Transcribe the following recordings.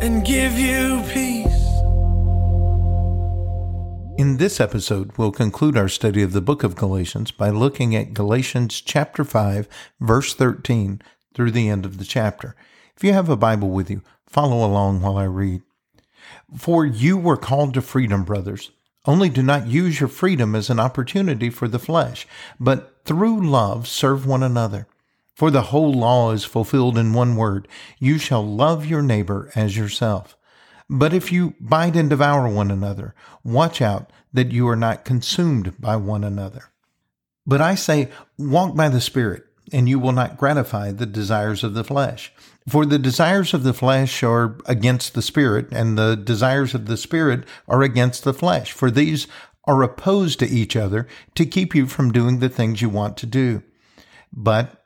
and give you peace. In this episode, we'll conclude our study of the book of Galatians by looking at Galatians chapter 5, verse 13 through the end of the chapter. If you have a Bible with you, follow along while I read. For you were called to freedom, brothers. Only do not use your freedom as an opportunity for the flesh, but through love serve one another. For the whole law is fulfilled in one word you shall love your neighbor as yourself. But if you bite and devour one another, watch out that you are not consumed by one another. But I say, walk by the Spirit, and you will not gratify the desires of the flesh. For the desires of the flesh are against the Spirit, and the desires of the Spirit are against the flesh. For these are opposed to each other to keep you from doing the things you want to do. But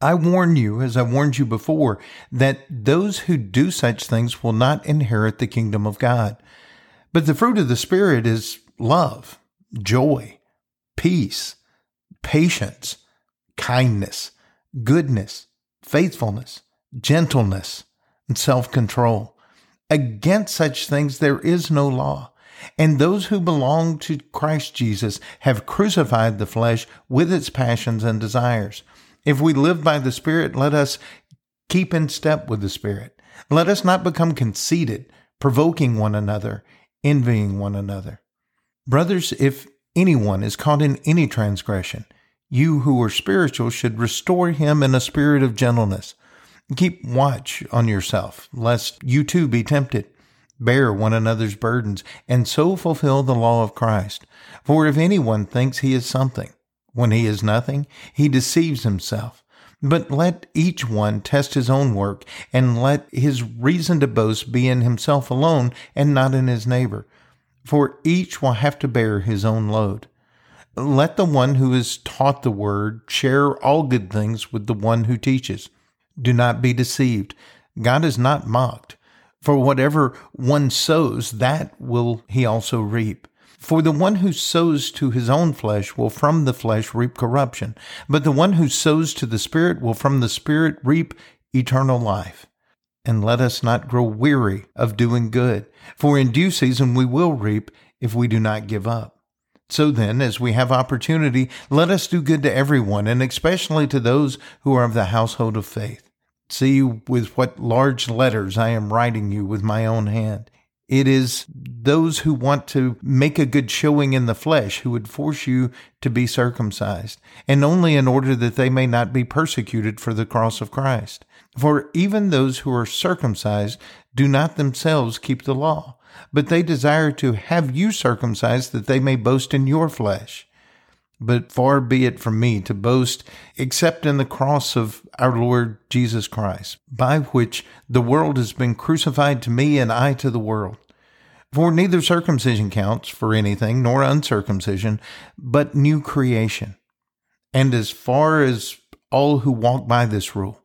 I warn you, as I warned you before, that those who do such things will not inherit the kingdom of God. But the fruit of the Spirit is love, joy, peace, patience, kindness, goodness, faithfulness, gentleness, and self control. Against such things there is no law. And those who belong to Christ Jesus have crucified the flesh with its passions and desires. If we live by the Spirit, let us keep in step with the Spirit. Let us not become conceited, provoking one another, envying one another. Brothers, if anyone is caught in any transgression, you who are spiritual should restore him in a spirit of gentleness. Keep watch on yourself, lest you too be tempted. Bear one another's burdens, and so fulfill the law of Christ. For if anyone thinks he is something, when he is nothing, he deceives himself. But let each one test his own work, and let his reason to boast be in himself alone, and not in his neighbor. For each will have to bear his own load. Let the one who is taught the word share all good things with the one who teaches. Do not be deceived. God is not mocked. For whatever one sows, that will he also reap. For the one who sows to his own flesh will from the flesh reap corruption, but the one who sows to the Spirit will from the Spirit reap eternal life. And let us not grow weary of doing good, for in due season we will reap if we do not give up. So then, as we have opportunity, let us do good to everyone, and especially to those who are of the household of faith. See with what large letters I am writing you with my own hand. It is those who want to make a good showing in the flesh who would force you to be circumcised, and only in order that they may not be persecuted for the cross of Christ. For even those who are circumcised do not themselves keep the law, but they desire to have you circumcised that they may boast in your flesh. But far be it from me to boast except in the cross of our Lord Jesus Christ, by which the world has been crucified to me and I to the world. For neither circumcision counts for anything, nor uncircumcision, but new creation. And as far as all who walk by this rule,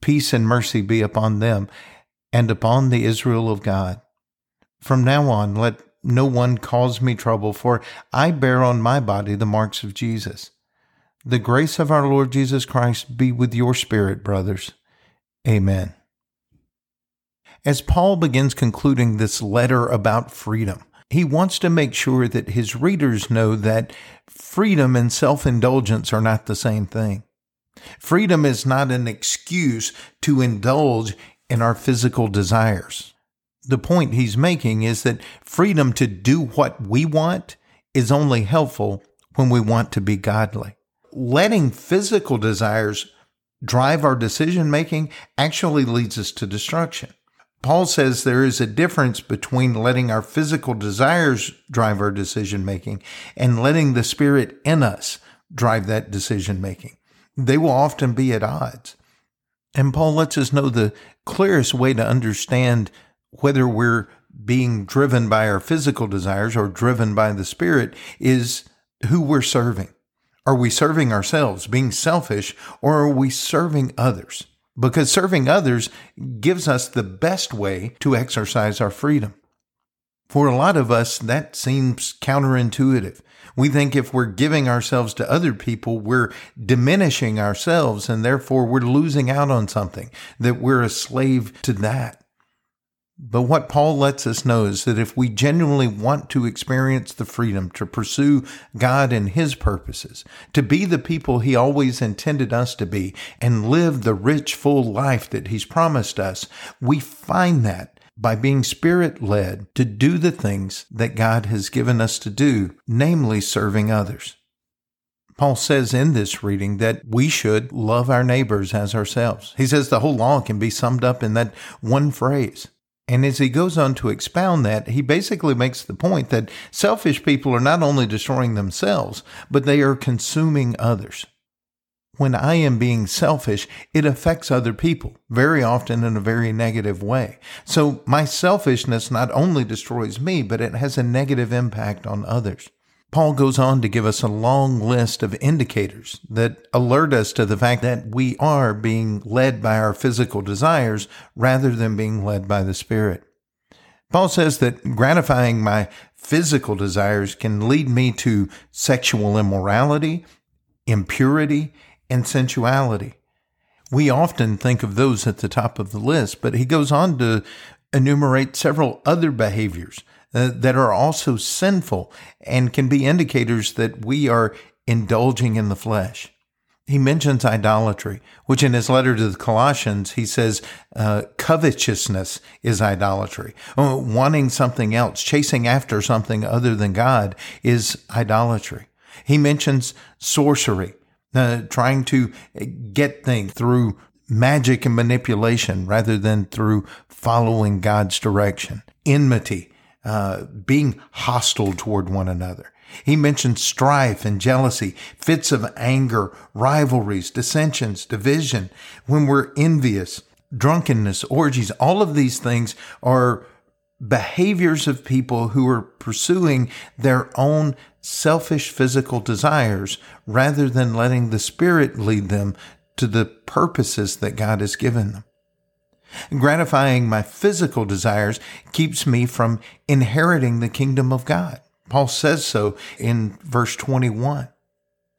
peace and mercy be upon them and upon the Israel of God. From now on, let no one cause me trouble, for I bear on my body the marks of Jesus. The grace of our Lord Jesus Christ be with your spirit, brothers. Amen. As Paul begins concluding this letter about freedom, he wants to make sure that his readers know that freedom and self indulgence are not the same thing. Freedom is not an excuse to indulge in our physical desires the point he's making is that freedom to do what we want is only helpful when we want to be godly. Letting physical desires drive our decision making actually leads us to destruction. Paul says there is a difference between letting our physical desires drive our decision making and letting the spirit in us drive that decision making. They will often be at odds. And Paul lets us know the clearest way to understand whether we're being driven by our physical desires or driven by the spirit is who we're serving. Are we serving ourselves, being selfish, or are we serving others? Because serving others gives us the best way to exercise our freedom. For a lot of us, that seems counterintuitive. We think if we're giving ourselves to other people, we're diminishing ourselves and therefore we're losing out on something, that we're a slave to that. But what Paul lets us know is that if we genuinely want to experience the freedom to pursue God and His purposes, to be the people He always intended us to be, and live the rich, full life that He's promised us, we find that by being spirit led to do the things that God has given us to do, namely serving others. Paul says in this reading that we should love our neighbors as ourselves. He says the whole law can be summed up in that one phrase. And as he goes on to expound that, he basically makes the point that selfish people are not only destroying themselves, but they are consuming others. When I am being selfish, it affects other people, very often in a very negative way. So my selfishness not only destroys me, but it has a negative impact on others. Paul goes on to give us a long list of indicators that alert us to the fact that we are being led by our physical desires rather than being led by the Spirit. Paul says that gratifying my physical desires can lead me to sexual immorality, impurity, and sensuality. We often think of those at the top of the list, but he goes on to enumerate several other behaviors uh, that are also sinful and can be indicators that we are indulging in the flesh. He mentions idolatry, which in his letter to the Colossians, he says uh, covetousness is idolatry. Uh, wanting something else, chasing after something other than God is idolatry. He mentions sorcery, uh, trying to get things through magic and manipulation rather than through following God's direction. Enmity, uh, being hostile toward one another. He mentions strife and jealousy, fits of anger, rivalries, dissensions, division, when we're envious, drunkenness, orgies. All of these things are behaviors of people who are pursuing their own selfish physical desires rather than letting the Spirit lead them to the purposes that God has given them. Gratifying my physical desires keeps me from inheriting the kingdom of God. Paul says so in verse 21.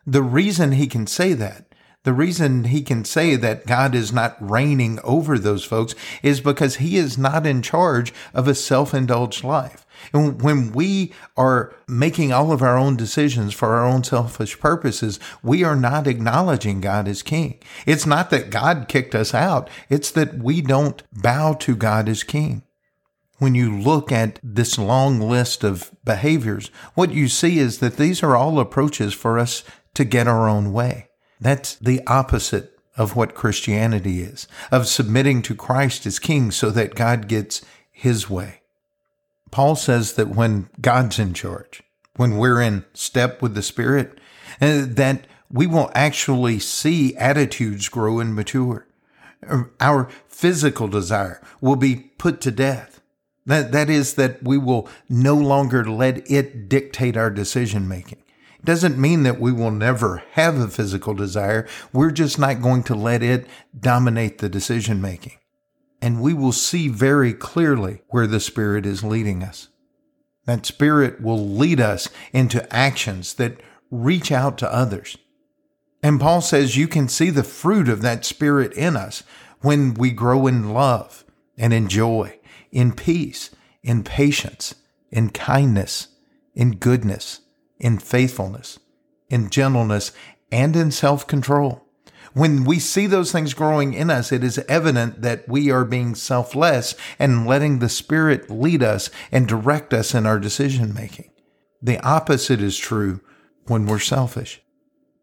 The reason he can say that, the reason he can say that God is not reigning over those folks is because he is not in charge of a self indulged life. And when we are making all of our own decisions for our own selfish purposes, we are not acknowledging God as king. It's not that God kicked us out. It's that we don't bow to God as king. When you look at this long list of behaviors, what you see is that these are all approaches for us to get our own way. That's the opposite of what Christianity is, of submitting to Christ as king so that God gets his way. Paul says that when God's in charge, when we're in step with the Spirit, uh, that we will actually see attitudes grow and mature. Our physical desire will be put to death. That, that is, that we will no longer let it dictate our decision making. Doesn't mean that we will never have a physical desire. We're just not going to let it dominate the decision making and we will see very clearly where the Spirit is leading us. That Spirit will lead us into actions that reach out to others. And Paul says you can see the fruit of that Spirit in us when we grow in love and in joy, in peace, in patience, in kindness, in goodness, in faithfulness, in gentleness, and in self control. When we see those things growing in us, it is evident that we are being selfless and letting the Spirit lead us and direct us in our decision making. The opposite is true when we're selfish.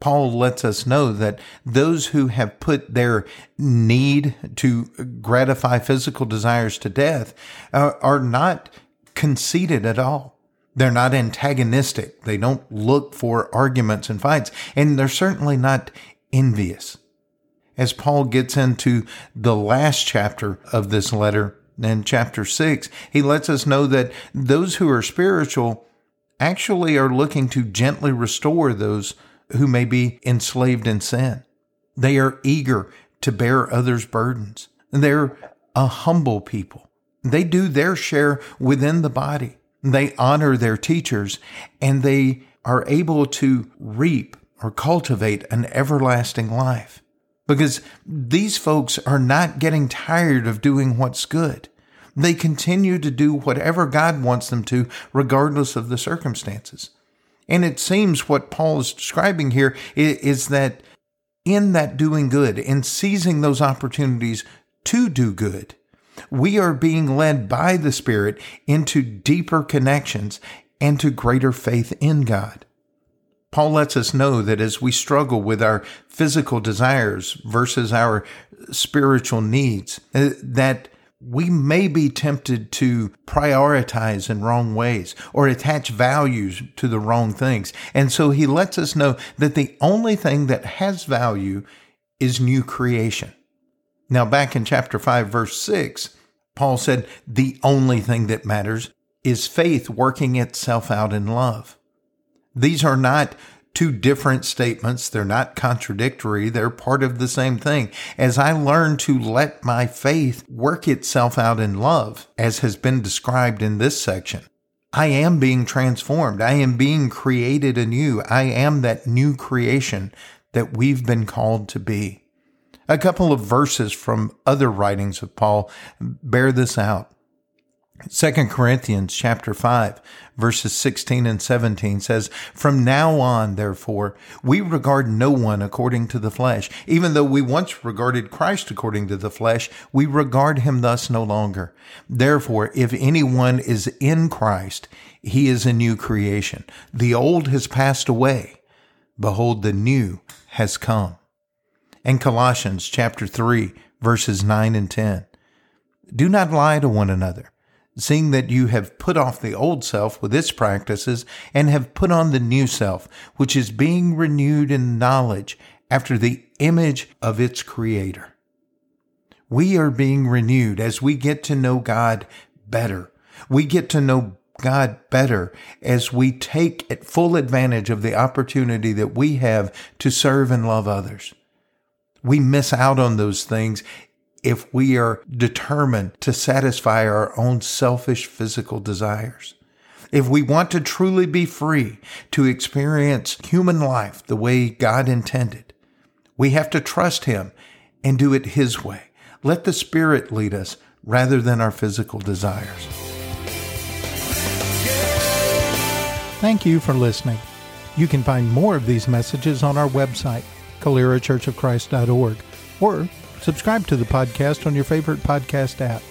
Paul lets us know that those who have put their need to gratify physical desires to death uh, are not conceited at all. They're not antagonistic. They don't look for arguments and fights, and they're certainly not envious. As Paul gets into the last chapter of this letter, in chapter 6, he lets us know that those who are spiritual actually are looking to gently restore those who may be enslaved in sin. They are eager to bear others' burdens. They're a humble people. They do their share within the body. They honor their teachers and they are able to reap or cultivate an everlasting life. Because these folks are not getting tired of doing what's good. They continue to do whatever God wants them to, regardless of the circumstances. And it seems what Paul is describing here is that in that doing good, in seizing those opportunities to do good, we are being led by the Spirit into deeper connections and to greater faith in God. Paul lets us know that as we struggle with our physical desires versus our spiritual needs, uh, that we may be tempted to prioritize in wrong ways or attach values to the wrong things. And so he lets us know that the only thing that has value is new creation. Now, back in chapter 5, verse 6, Paul said, the only thing that matters is faith working itself out in love. These are not two different statements. They're not contradictory. They're part of the same thing. As I learn to let my faith work itself out in love, as has been described in this section, I am being transformed. I am being created anew. I am that new creation that we've been called to be. A couple of verses from other writings of Paul bear this out. 2 Corinthians chapter 5 verses 16 and 17 says, From now on, therefore, we regard no one according to the flesh. Even though we once regarded Christ according to the flesh, we regard him thus no longer. Therefore, if anyone is in Christ, he is a new creation. The old has passed away. Behold, the new has come. And Colossians chapter 3 verses 9 and 10. Do not lie to one another seeing that you have put off the old self with its practices and have put on the new self, which is being renewed in knowledge after the image of its creator. We are being renewed as we get to know God better. We get to know God better as we take full advantage of the opportunity that we have to serve and love others. We miss out on those things if we are determined to satisfy our own selfish physical desires. If we want to truly be free to experience human life the way God intended, we have to trust Him and do it His way. Let the Spirit lead us rather than our physical desires. Thank you for listening. You can find more of these messages on our website, CaleraChurchOfChrist.org, or Subscribe to the podcast on your favorite podcast app.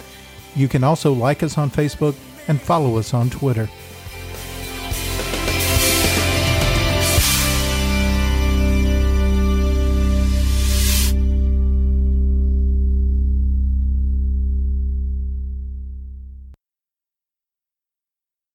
You can also like us on Facebook and follow us on Twitter.